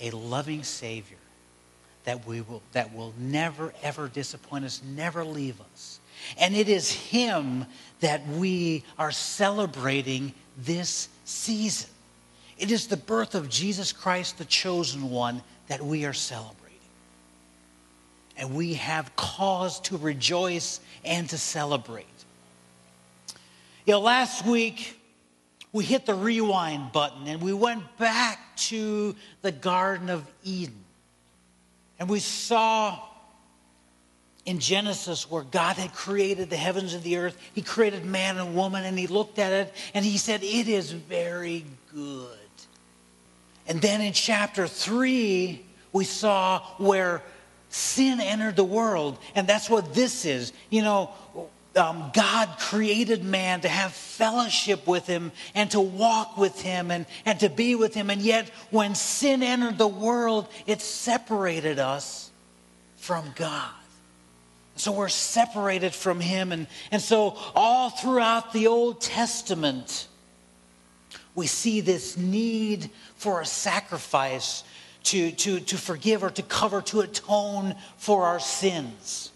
a loving Savior that, we will, that will never, ever disappoint us, never leave us. And it is Him that we are celebrating this season. It is the birth of Jesus Christ, the chosen one, that we are celebrating. And we have cause to rejoice and to celebrate. You know, last week we hit the rewind button and we went back to the Garden of Eden. And we saw in Genesis where God had created the heavens and the earth. He created man and woman and he looked at it and he said, It is very good. And then in chapter 3, we saw where sin entered the world. And that's what this is. You know, um, God created man to have fellowship with him and to walk with him and, and to be with him. And yet, when sin entered the world, it separated us from God. So we're separated from him. And, and so, all throughout the Old Testament, we see this need for a sacrifice to, to, to forgive or to cover, to atone for our sins.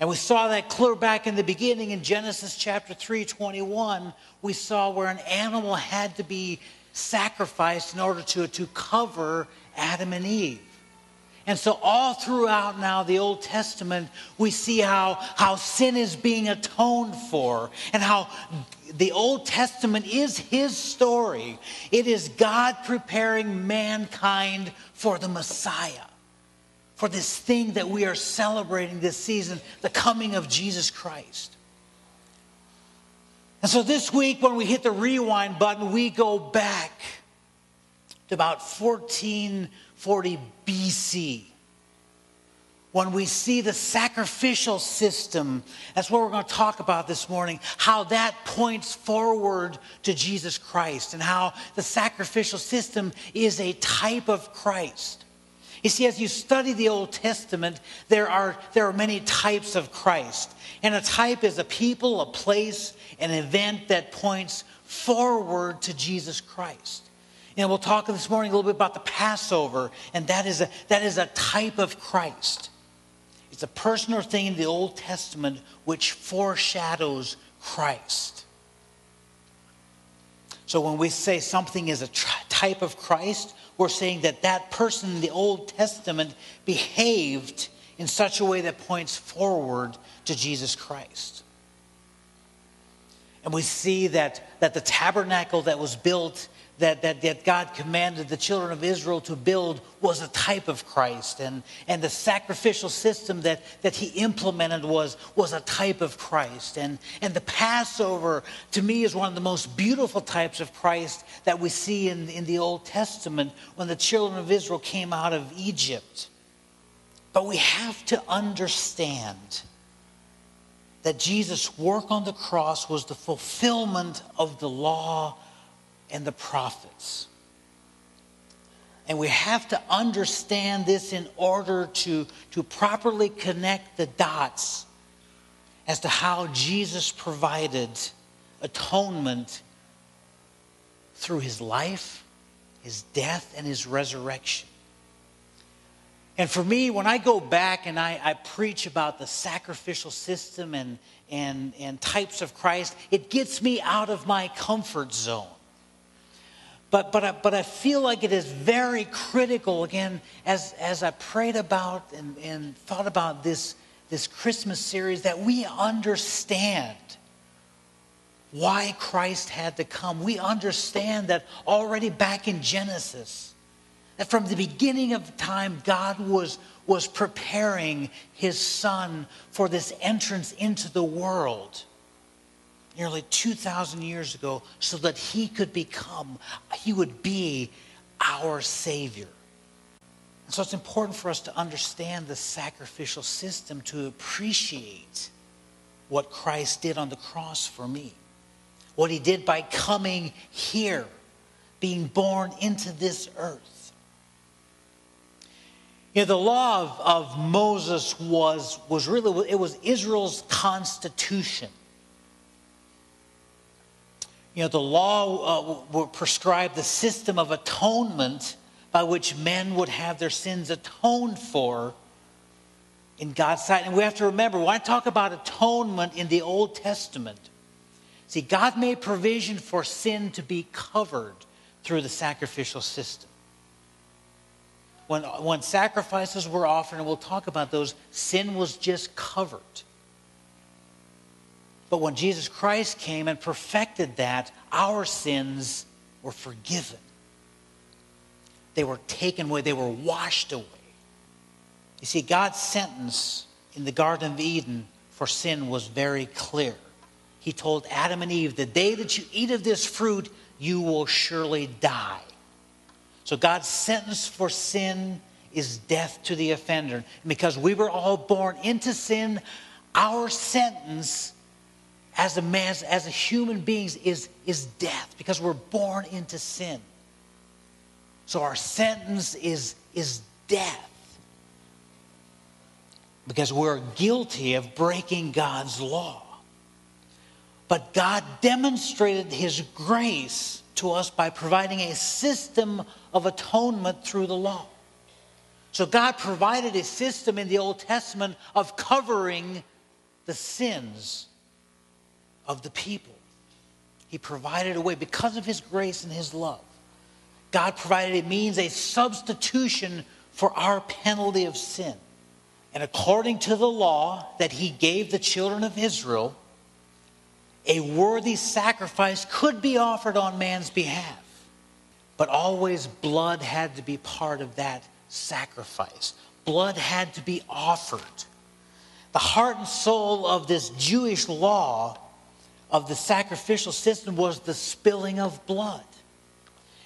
And we saw that clear back in the beginning in Genesis chapter 3 21. We saw where an animal had to be sacrificed in order to, to cover Adam and Eve. And so, all throughout now the Old Testament, we see how, how sin is being atoned for and how the Old Testament is his story. It is God preparing mankind for the Messiah, for this thing that we are celebrating this season, the coming of Jesus Christ. And so, this week, when we hit the rewind button, we go back to about 1440 BC. When we see the sacrificial system, that's what we're going to talk about this morning, how that points forward to Jesus Christ and how the sacrificial system is a type of Christ. You see, as you study the Old Testament, there are, there are many types of Christ. And a type is a people, a place, an event that points forward to Jesus Christ. And we'll talk this morning a little bit about the Passover, and that is a, that is a type of Christ. It's a person or thing in the Old Testament which foreshadows Christ. So when we say something is a type of Christ, we're saying that that person in the Old Testament behaved in such a way that points forward to Jesus Christ. And we see that, that the tabernacle that was built that, that, that God commanded the children of Israel to build was a type of Christ. And, and the sacrificial system that, that he implemented was, was a type of Christ. And, and the Passover, to me, is one of the most beautiful types of Christ that we see in, in the Old Testament when the children of Israel came out of Egypt. But we have to understand that Jesus' work on the cross was the fulfillment of the law and the prophets. And we have to understand this in order to, to properly connect the dots as to how Jesus provided atonement through his life, his death, and his resurrection. And for me, when I go back and I, I preach about the sacrificial system and, and, and types of Christ, it gets me out of my comfort zone. But, but, I, but I feel like it is very critical, again, as, as I prayed about and, and thought about this, this Christmas series, that we understand why Christ had to come. We understand that already back in Genesis, that from the beginning of time, God was, was preparing his son for this entrance into the world nearly 2,000 years ago so that he could become, he would be our Savior. And so it's important for us to understand the sacrificial system to appreciate what Christ did on the cross for me, what he did by coming here, being born into this earth. You know, the law of, of Moses was, was really, it was Israel's constitution you know, the law uh, prescribed the system of atonement by which men would have their sins atoned for in God's sight. And we have to remember, when I talk about atonement in the Old Testament, see, God made provision for sin to be covered through the sacrificial system. When, when sacrifices were offered, and we'll talk about those, sin was just covered. But when Jesus Christ came and perfected that, our sins were forgiven. They were taken away, they were washed away. You see, God's sentence in the Garden of Eden for sin was very clear. He told Adam and Eve, The day that you eat of this fruit, you will surely die. So God's sentence for sin is death to the offender. And because we were all born into sin, our sentence as a man, as a human beings, is, is death because we're born into sin. So our sentence is, is death because we're guilty of breaking God's law. But God demonstrated his grace to us by providing a system of atonement through the law. So God provided a system in the Old Testament of covering the sins of the people. He provided a way because of his grace and his love. God provided a means, a substitution for our penalty of sin. And according to the law that he gave the children of Israel, a worthy sacrifice could be offered on man's behalf. But always blood had to be part of that sacrifice. Blood had to be offered. The heart and soul of this Jewish law of the sacrificial system was the spilling of blood.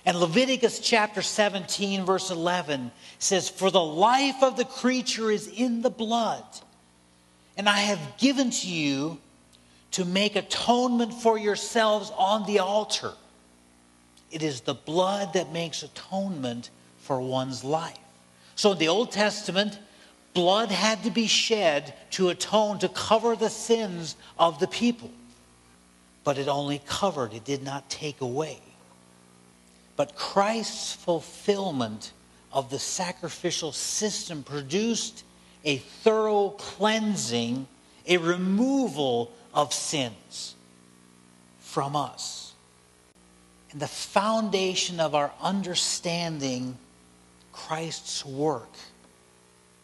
And Leviticus chapter 17, verse 11 says, For the life of the creature is in the blood, and I have given to you to make atonement for yourselves on the altar. It is the blood that makes atonement for one's life. So in the Old Testament, blood had to be shed to atone, to cover the sins of the people. But it only covered, it did not take away. But Christ's fulfillment of the sacrificial system produced a thorough cleansing, a removal of sins from us. And the foundation of our understanding Christ's work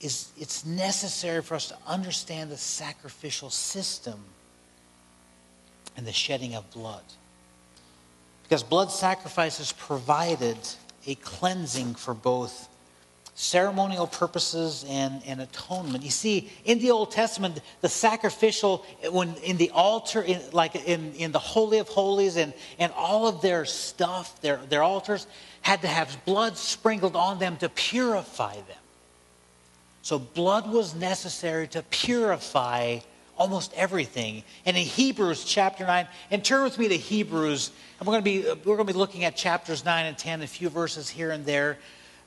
is it's necessary for us to understand the sacrificial system and the shedding of blood. Because blood sacrifices provided a cleansing for both ceremonial purposes and, and atonement. You see, in the Old Testament, the sacrificial, when in the altar, in, like in, in the Holy of Holies and, and all of their stuff, their, their altars, had to have blood sprinkled on them to purify them. So blood was necessary to purify almost everything. And in Hebrews chapter 9, and turn with me to Hebrews, and we're going to be, we're going to be looking at chapters 9 and 10, a few verses here and there.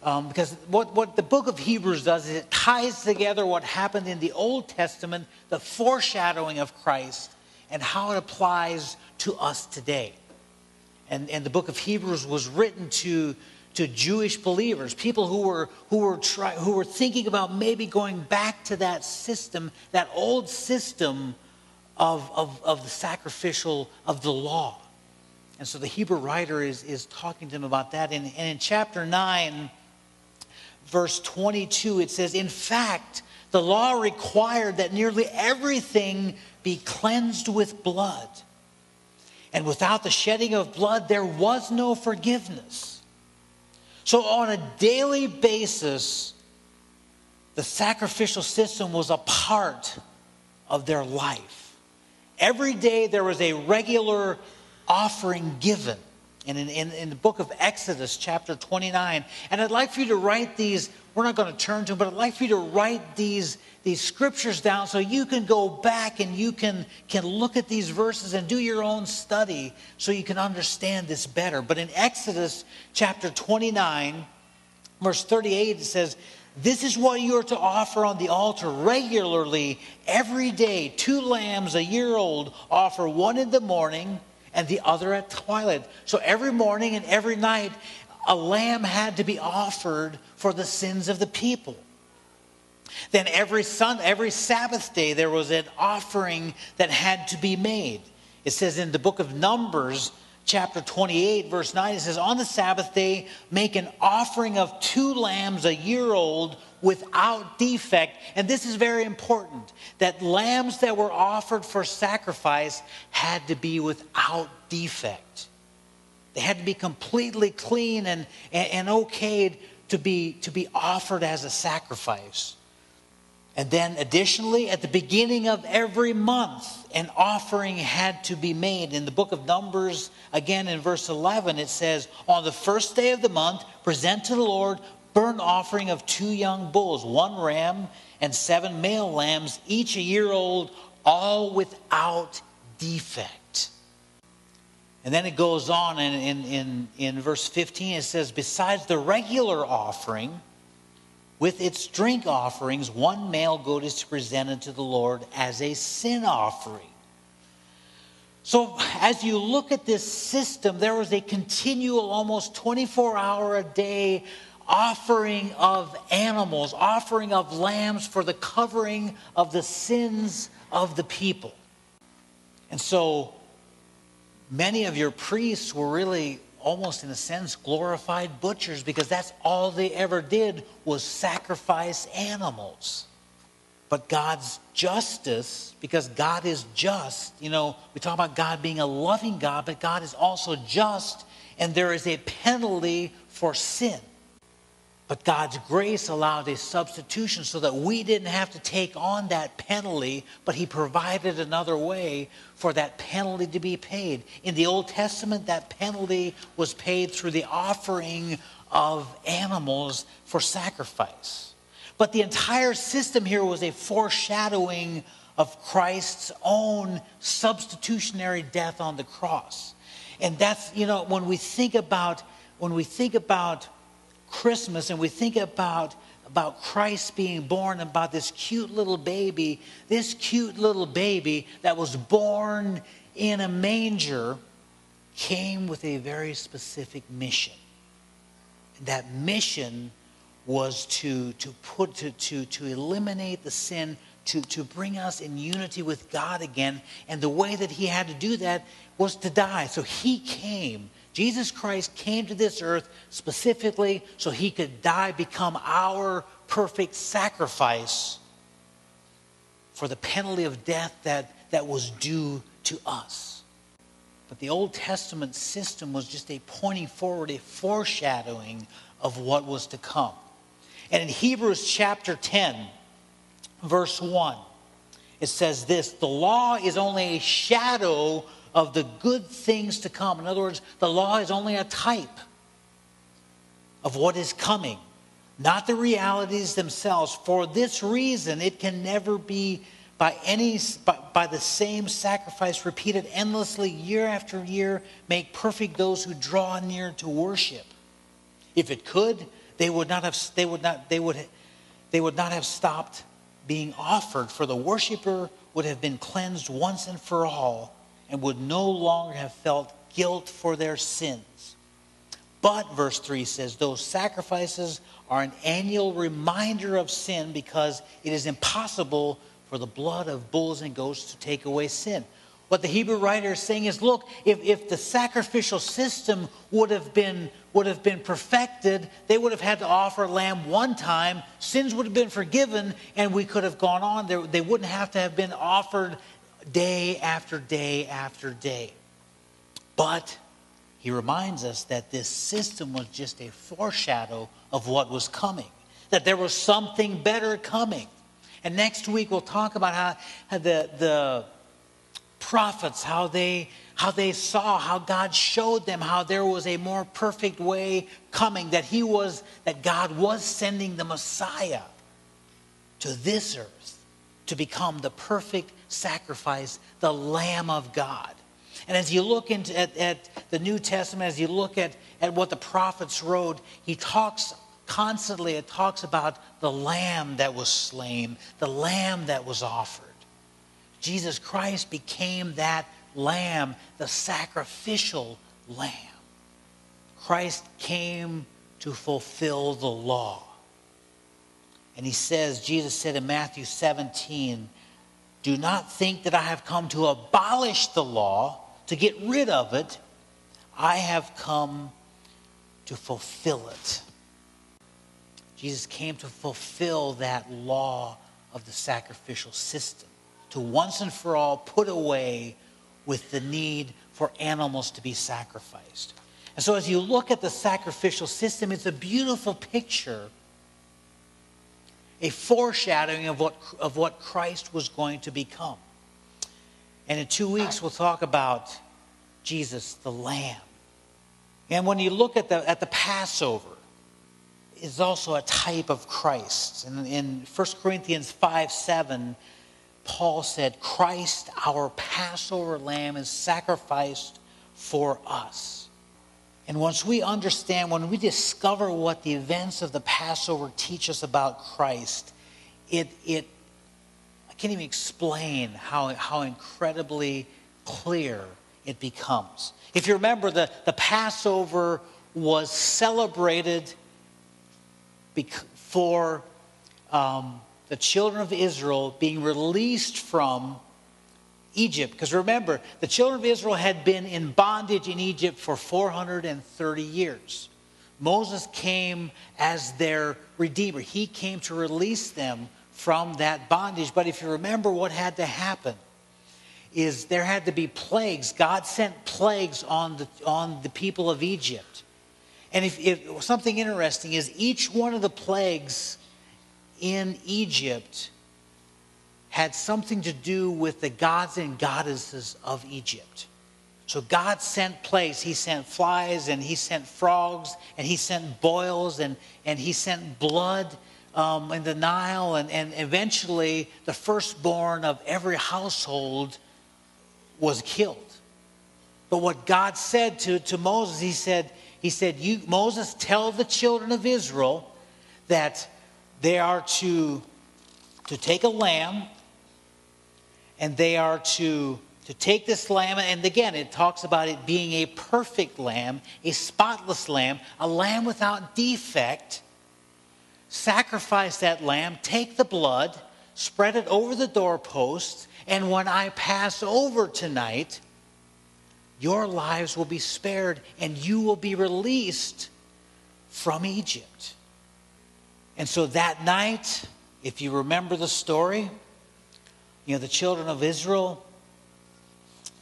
Um, because what, what the book of Hebrews does is it ties together what happened in the Old Testament, the foreshadowing of Christ, and how it applies to us today. And, and the book of Hebrews was written to to Jewish believers, people who were, who, were try, who were thinking about maybe going back to that system, that old system of, of, of the sacrificial, of the law. And so the Hebrew writer is, is talking to them about that. And, and in chapter 9, verse 22, it says, In fact, the law required that nearly everything be cleansed with blood. And without the shedding of blood, there was no forgiveness. So, on a daily basis, the sacrificial system was a part of their life. Every day there was a regular offering given. And in, in, in, the book of Exodus, chapter 29, and I'd like for you to write these, we're not going to turn to them, but I'd like for you to write these these scriptures down so you can go back and you can, can look at these verses and do your own study so you can understand this better. But in Exodus chapter 29, verse 38, it says, This is what you are to offer on the altar regularly every day. Two lambs a year old, offer one in the morning and the other at twilight. So every morning and every night, a lamb had to be offered for the sins of the people. Then every sun, every Sabbath day, there was an offering that had to be made. It says in the book of Numbers, chapter 28, verse 9, it says, On the Sabbath day, make an offering of two lambs a year old without defect. And this is very important that lambs that were offered for sacrifice had to be without defect. They had to be completely clean and, and, and okayed to be, to be offered as a sacrifice. And then, additionally, at the beginning of every month, an offering had to be made. In the book of Numbers, again in verse 11, it says, On the first day of the month, present to the Lord burnt offering of two young bulls, one ram and seven male lambs, each a year old, all without defect. And then it goes on in, in, in, in verse 15, it says, Besides the regular offering, with its drink offerings, one male goat is presented to the Lord as a sin offering. So, as you look at this system, there was a continual, almost 24 hour a day offering of animals, offering of lambs for the covering of the sins of the people. And so, many of your priests were really almost in a sense glorified butchers because that's all they ever did was sacrifice animals. But god's justice because god is just you know we talk about god being a loving god but god is also just and there is a penalty for sin but God's grace allowed a substitution so that we didn't have to take on that penalty, but He provided another way for that penalty to be paid. In the Old Testament, that penalty was paid through the offering of animals for sacrifice. But the entire system here was a foreshadowing of Christ's own substitutionary death on the cross. And that's, you know, when we think about, when we think about, Christmas and we think about about Christ being born, about this cute little baby, this cute little baby that was born in a manger came with a very specific mission. That mission was to, to put to, to, to eliminate the sin, to, to bring us in unity with God again. And the way that he had to do that was to die. So he came Jesus Christ came to this earth specifically so he could die, become our perfect sacrifice for the penalty of death that, that was due to us. But the Old Testament system was just a pointing forward, a foreshadowing of what was to come. And in Hebrews chapter 10, verse 1, it says this The law is only a shadow of the good things to come. In other words, the law is only a type of what is coming, not the realities themselves. For this reason, it can never be by any by, by, the same sacrifice repeated endlessly year after year make perfect those who draw near to worship if it could they would not have they would not they would they would not have stopped being offered for the worshiper would have been cleansed once and for all and would no longer have felt guilt for their sins. But, verse 3 says, those sacrifices are an annual reminder of sin because it is impossible for the blood of bulls and goats to take away sin. What the Hebrew writer is saying is look, if, if the sacrificial system would have, been, would have been perfected, they would have had to offer a lamb one time, sins would have been forgiven, and we could have gone on. They, they wouldn't have to have been offered day after day after day. But he reminds us that this system was just a foreshadow of what was coming, that there was something better coming. And next week we'll talk about how, how the, the prophets, how they, how they saw, how God showed them how there was a more perfect way coming, that he was, that God was sending the Messiah to this earth to become the perfect sacrifice, the Lamb of God. And as you look into at, at, the New Testament, as you look at, at what the prophets wrote, he talks constantly, it talks about the lamb that was slain, the lamb that was offered. Jesus Christ became that lamb, the sacrificial lamb. Christ came to fulfill the law. And he says, Jesus said in Matthew 17, Do not think that I have come to abolish the law, to get rid of it. I have come to fulfill it. Jesus came to fulfill that law of the sacrificial system, to once and for all put away with the need for animals to be sacrificed. And so, as you look at the sacrificial system, it's a beautiful picture, a foreshadowing of what, of what Christ was going to become. And in two weeks, we'll talk about Jesus, the Lamb. And when you look at the, at the Passover, is also a type of Christ. And in 1 Corinthians 5 7, Paul said, Christ, our Passover lamb, is sacrificed for us. And once we understand, when we discover what the events of the Passover teach us about Christ, it, it I can't even explain how, how incredibly clear it becomes. If you remember, the, the Passover was celebrated for um, the children of Israel being released from Egypt. Because remember, the children of Israel had been in bondage in Egypt for 430 years. Moses came as their redeemer, he came to release them from that bondage. But if you remember what had to happen, is there had to be plagues. God sent plagues on the, on the people of Egypt. And if, if something interesting is each one of the plagues in Egypt had something to do with the gods and goddesses of Egypt. So God sent plagues. He sent flies and he sent frogs and he sent boils and, and he sent blood um, in the Nile. And, and eventually, the firstborn of every household was killed. But what God said to, to Moses, he said, he said, you, Moses, tell the children of Israel that they are to, to take a lamb and they are to, to take this lamb. And again, it talks about it being a perfect lamb, a spotless lamb, a lamb without defect. Sacrifice that lamb, take the blood, spread it over the doorpost, and when I pass over tonight, your lives will be spared and you will be released from Egypt. And so that night, if you remember the story, you know, the children of Israel,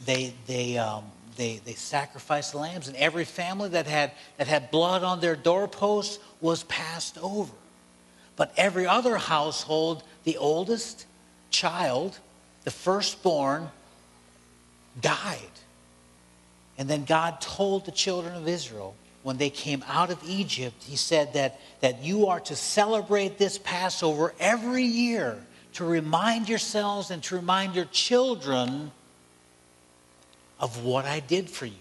they, they, um, they, they sacrificed lambs, and every family that had, that had blood on their doorposts was passed over. But every other household, the oldest child, the firstborn, died. And then God told the children of Israel when they came out of Egypt, He said that, that you are to celebrate this Passover every year to remind yourselves and to remind your children of what I did for you,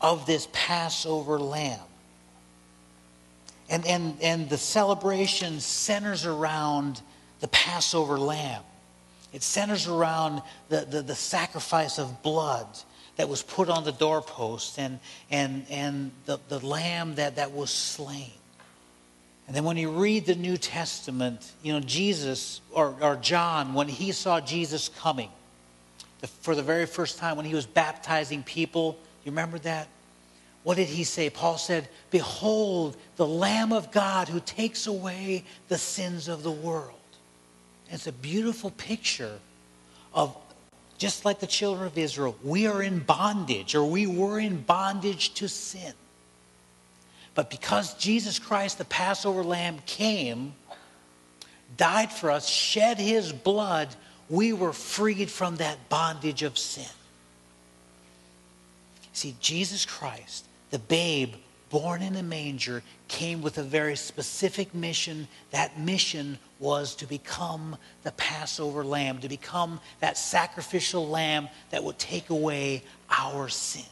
of this Passover lamb. And, and, and the celebration centers around the Passover lamb. It centers around the, the, the sacrifice of blood that was put on the doorpost and, and, and the, the lamb that, that was slain. And then when you read the New Testament, you know, Jesus, or, or John, when he saw Jesus coming the, for the very first time, when he was baptizing people, you remember that? What did he say? Paul said, Behold, the Lamb of God who takes away the sins of the world. And it's a beautiful picture of just like the children of Israel, we are in bondage, or we were in bondage to sin. But because Jesus Christ, the Passover lamb, came, died for us, shed his blood, we were freed from that bondage of sin. See, Jesus Christ, the babe born in a manger, came with a very specific mission. That mission was to become the Passover lamb, to become that sacrificial lamb that would take away our sins.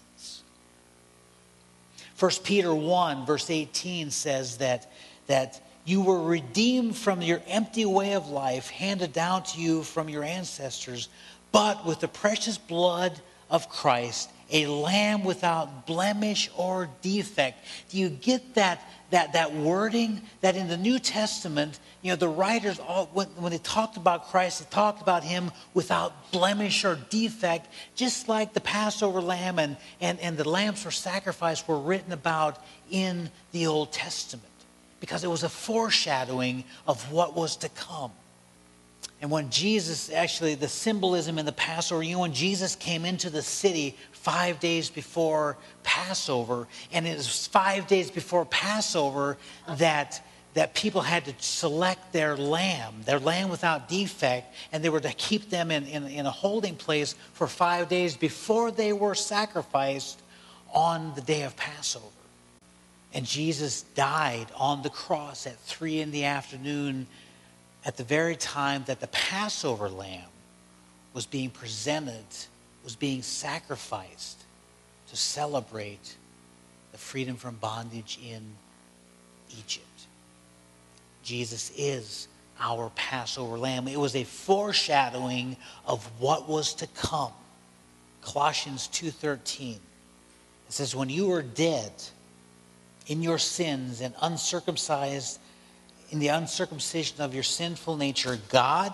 1 Peter 1, verse 18 says that, that you were redeemed from your empty way of life handed down to you from your ancestors, but with the precious blood of Christ a lamb without blemish or defect. Do you get that, that, that wording? That in the New Testament, you know, the writers, all, when, when they talked about Christ, they talked about him without blemish or defect, just like the Passover lamb and, and, and the lambs for sacrifice were written about in the Old Testament, because it was a foreshadowing of what was to come. And when Jesus, actually, the symbolism in the Passover, you know, when Jesus came into the city five days before Passover, and it was five days before Passover that, that people had to select their lamb, their lamb without defect, and they were to keep them in, in, in a holding place for five days before they were sacrificed on the day of Passover. And Jesus died on the cross at three in the afternoon at the very time that the Passover lamb was being presented, was being sacrificed to celebrate the freedom from bondage in Egypt. Jesus is our Passover lamb. It was a foreshadowing of what was to come. Colossians 2:13. It says when you were dead in your sins and uncircumcised in the uncircumcision of your sinful nature, God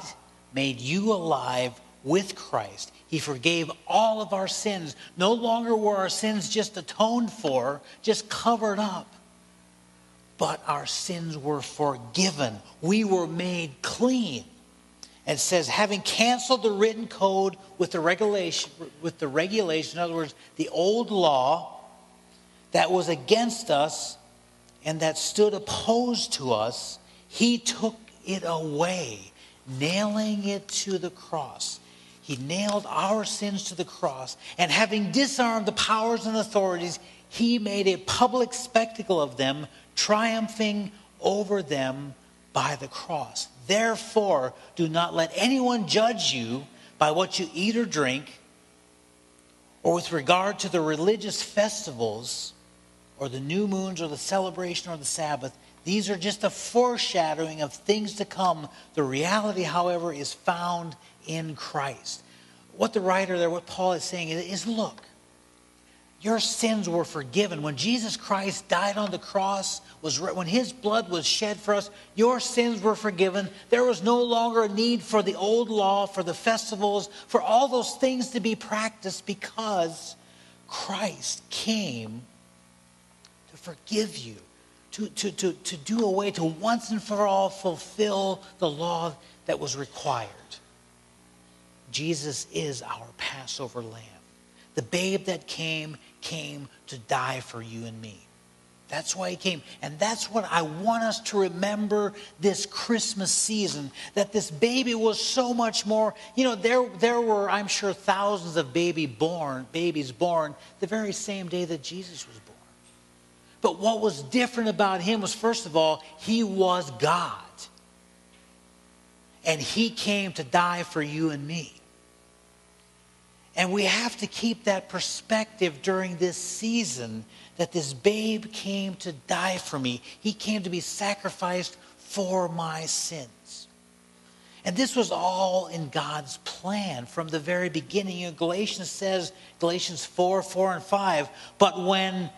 made you alive with Christ. He forgave all of our sins. No longer were our sins just atoned for, just covered up, but our sins were forgiven. We were made clean. And it says, having canceled the written code with the regulation, with the regulation, in other words, the old law that was against us and that stood opposed to us, he took it away, nailing it to the cross. He nailed our sins to the cross, and having disarmed the powers and authorities, he made a public spectacle of them, triumphing over them by the cross. Therefore, do not let anyone judge you by what you eat or drink, or with regard to the religious festivals, or the new moons, or the celebration, or the Sabbath these are just a foreshadowing of things to come. The reality, however, is found in Christ. What the writer there, what Paul is saying is, is look, your sins were forgiven. When Jesus Christ died on the cross, was when his blood was shed for us, your sins were forgiven. There was no longer a need for the old law, for the festivals, for all those things to be practiced because Christ came to forgive you to, to, to, to do away, to once and for all fulfill the law that was required. Jesus is our Passover lamb. The babe that came, came to die for you and me. That's why he came. And that's what I want us to remember this Christmas season that this baby was so much more. You know, there, there were, I'm sure, thousands of baby born, babies born the very same day that Jesus was born. But what was different about him was, first of all, he was God. And he came to die for you and me. And we have to keep that perspective during this season that this babe came to die for me. He came to be sacrificed for my sins. And this was all in God's plan from the very beginning. Galatians says, Galatians 4 4 and 5, but when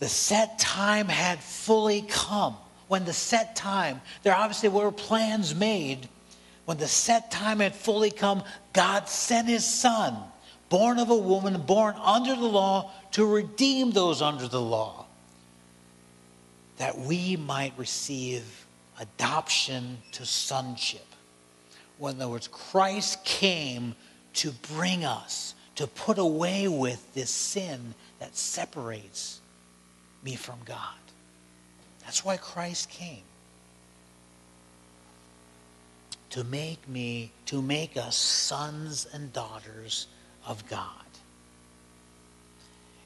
the set time had fully come. When the set time, there obviously were plans made. When the set time had fully come, God sent his son, born of a woman, born under the law, to redeem those under the law, that we might receive adoption to sonship. In other words, Christ came to bring us, to put away with this sin that separates me from God. That's why Christ came. To make me, to make us sons and daughters of God.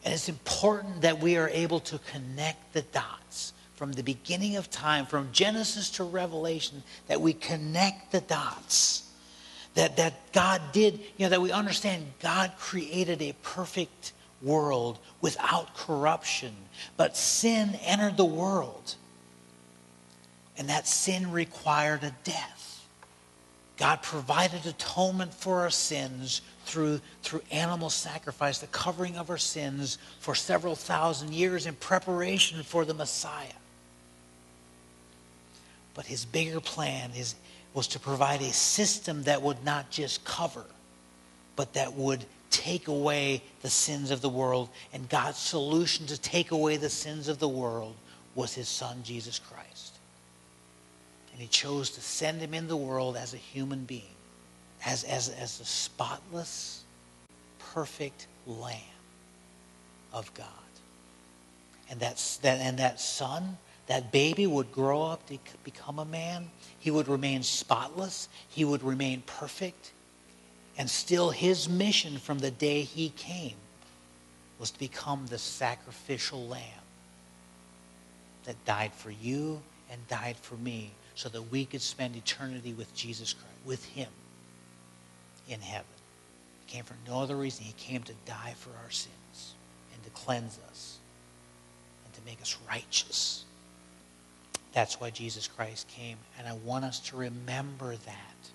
And it's important that we are able to connect the dots from the beginning of time, from Genesis to Revelation, that we connect the dots. That, that God did, you know, that we understand God created a perfect world without corruption. But sin entered the world, and that sin required a death. God provided atonement for our sins through, through animal sacrifice, the covering of our sins for several thousand years in preparation for the Messiah. But his bigger plan is, was to provide a system that would not just cover, but that would take away the sins of the world. And God's solution to take away the sins of the world was his son, Jesus Christ. And he chose to send him in the world as a human being, as, as, as a spotless, perfect lamb of God. And, that, and that son, that baby would grow up to become a man. He would remain spotless. He would remain perfect. And still, his mission from the day he came was to become the sacrificial lamb that died for you and died for me so that we could spend eternity with Jesus Christ, with him in heaven. He came for no other reason. He came to die for our sins and to cleanse us and to make us righteous. That's why Jesus Christ came. And I want us to remember that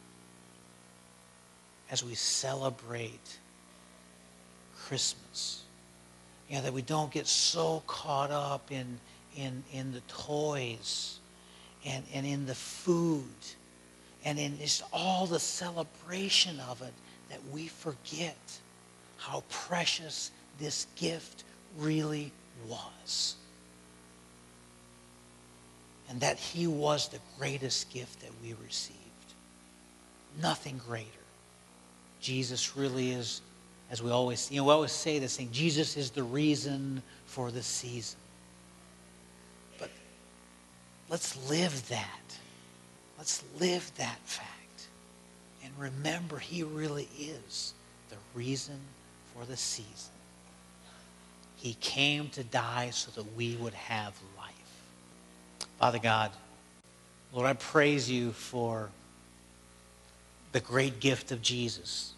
as we celebrate Christmas. You know, that we don't get so caught up in, in, in the toys and, and in the food and in just all the celebration of it that we forget how precious this gift really was. And that he was the greatest gift that we received. Nothing greater. Jesus really is, as we always, you know, we always say this thing, Jesus is the reason for the season. But let's live that. Let's live that fact. And remember, he really is the reason for the season. He came to die so that we would have life. Father God, Lord, I praise you for the great gift of Jesus.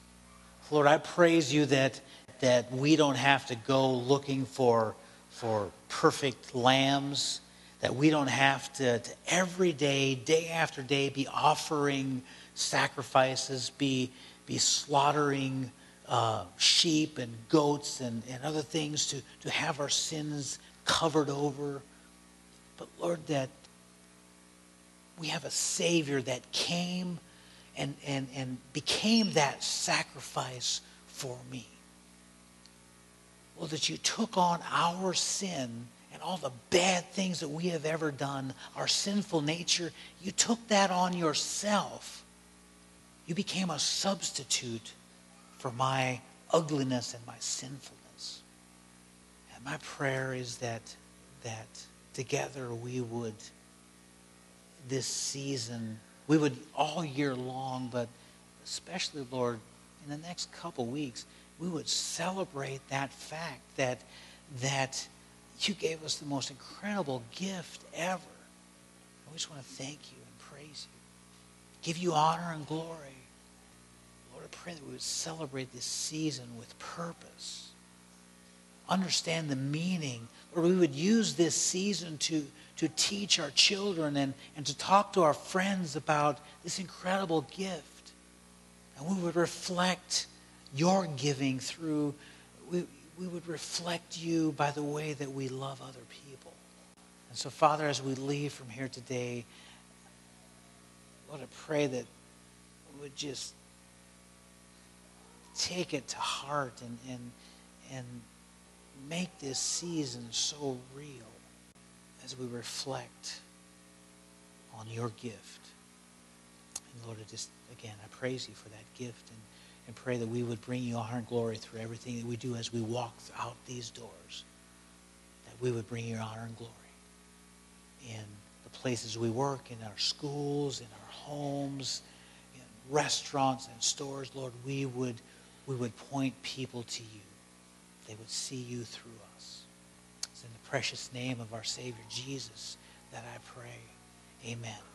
Lord, I praise you that, that we don't have to go looking for, for perfect lambs, that we don't have to, to every day, day after day, be offering sacrifices, be, be slaughtering uh, sheep and goats and, and other things to, to have our sins covered over. But Lord, that we have a Savior that came and, and, and became that sacrifice for me. Well, that you took on our sin and all the bad things that we have ever done, our sinful nature, you took that on yourself. You became a substitute for my ugliness and my sinfulness. And my prayer is that, that together we would, this season, we would all year long, but especially, Lord, in the next couple weeks, we would celebrate that fact that, that you gave us the most incredible gift ever. I just want to thank you and praise you. Give you honor and glory. Lord, I pray that we would celebrate this season with purpose. Understand the meaning, or we would use this season to to teach our children and, and to talk to our friends about this incredible gift. And we would reflect your giving through, we, we would reflect you by the way that we love other people. And so, Father, as we leave from here today, Lord, I pray that we would just take it to heart and, and, and make this season so real as we reflect on your gift. And Lord, I just, again, I praise you for that gift and, and pray that we would bring you honor and glory through everything that we do as we walk out these doors. That we would bring you honor and glory in the places we work, in our schools, in our homes, in restaurants and stores. Lord, we would, we would point people to you. They would see you through us. Precious name of our Savior Jesus that I pray. Amen.